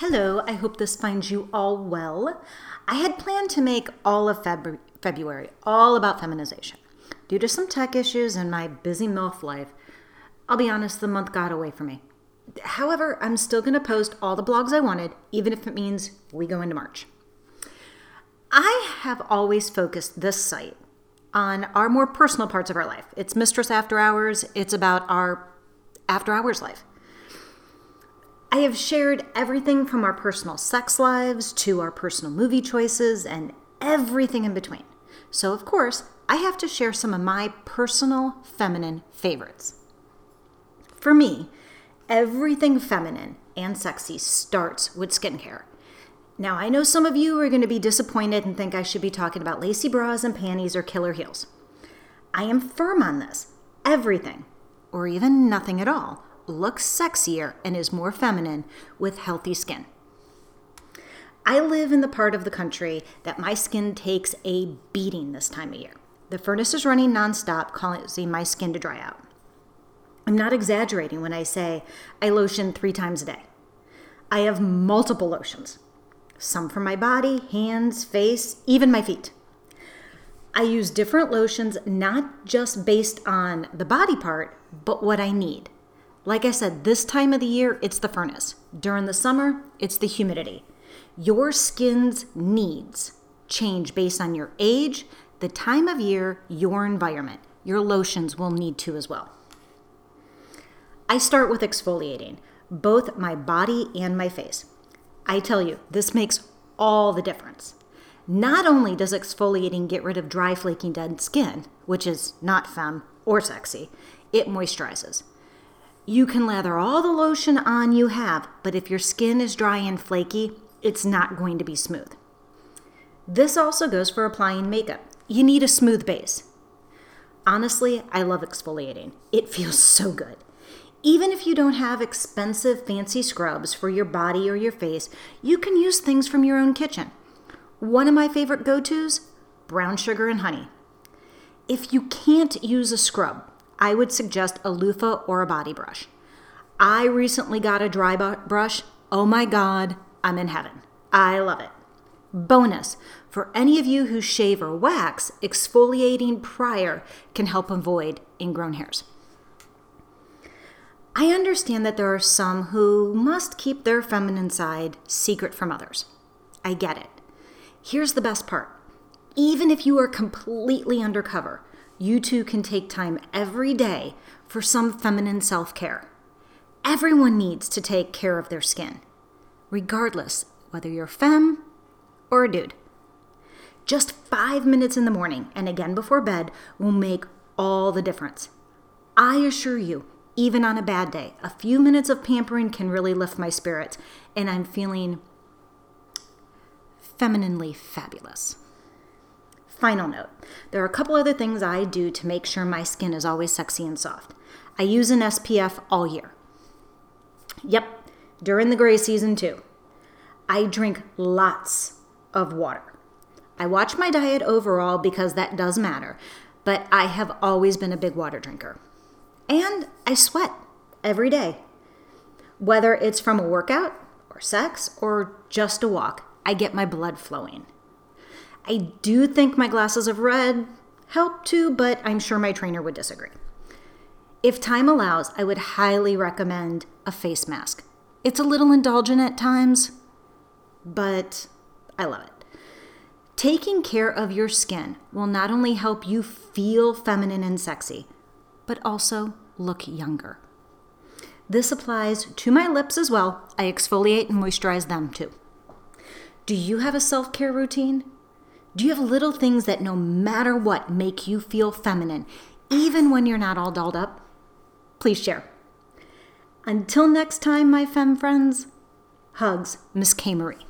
Hello, I hope this finds you all well. I had planned to make all of Feb- February all about feminization. Due to some tech issues and my busy MILF life, I'll be honest, the month got away from me. However, I'm still going to post all the blogs I wanted, even if it means we go into March. I have always focused this site on our more personal parts of our life. It's Mistress After Hours, it's about our after hours life. I have shared everything from our personal sex lives to our personal movie choices and everything in between. So, of course, I have to share some of my personal feminine favorites. For me, everything feminine and sexy starts with skincare. Now, I know some of you are going to be disappointed and think I should be talking about lacy bras and panties or killer heels. I am firm on this. Everything, or even nothing at all, looks sexier and is more feminine with healthy skin. I live in the part of the country that my skin takes a beating this time of year. The furnace is running nonstop, causing my skin to dry out. I'm not exaggerating when I say I lotion three times a day. I have multiple lotions, some for my body, hands, face, even my feet. I use different lotions not just based on the body part, but what I need. Like I said, this time of the year, it's the furnace. During the summer, it's the humidity. Your skin's needs change based on your age, the time of year, your environment. Your lotions will need to as well. I start with exfoliating both my body and my face. I tell you, this makes all the difference. Not only does exfoliating get rid of dry, flaking, dead skin, which is not femme or sexy, it moisturizes. You can lather all the lotion on you have, but if your skin is dry and flaky, it's not going to be smooth. This also goes for applying makeup. You need a smooth base. Honestly, I love exfoliating. It feels so good. Even if you don't have expensive fancy scrubs for your body or your face, you can use things from your own kitchen. One of my favorite go tos brown sugar and honey. If you can't use a scrub, I would suggest a loofah or a body brush. I recently got a dry brush. Oh my God, I'm in heaven. I love it. Bonus for any of you who shave or wax, exfoliating prior can help avoid ingrown hairs. I understand that there are some who must keep their feminine side secret from others. I get it. Here's the best part even if you are completely undercover, you too can take time every day for some feminine self care. Everyone needs to take care of their skin, regardless whether you're femme or a dude. Just five minutes in the morning and again before bed will make all the difference. I assure you, even on a bad day, a few minutes of pampering can really lift my spirits, and I'm feeling femininely fabulous. Final note there are a couple other things I do to make sure my skin is always sexy and soft. I use an SPF all year. Yep, during the gray season too. I drink lots of water. I watch my diet overall because that does matter, but I have always been a big water drinker. And I sweat every day. Whether it's from a workout or sex or just a walk, I get my blood flowing. I do think my glasses of red help too, but I'm sure my trainer would disagree. If time allows, I would highly recommend a face mask. It's a little indulgent at times, but I love it. Taking care of your skin will not only help you feel feminine and sexy, but also look younger. This applies to my lips as well. I exfoliate and moisturize them too. Do you have a self care routine? Do you have little things that no matter what make you feel feminine, even when you're not all dolled up? Please share. Until next time, my femme friends, hugs, Miss K. Marie.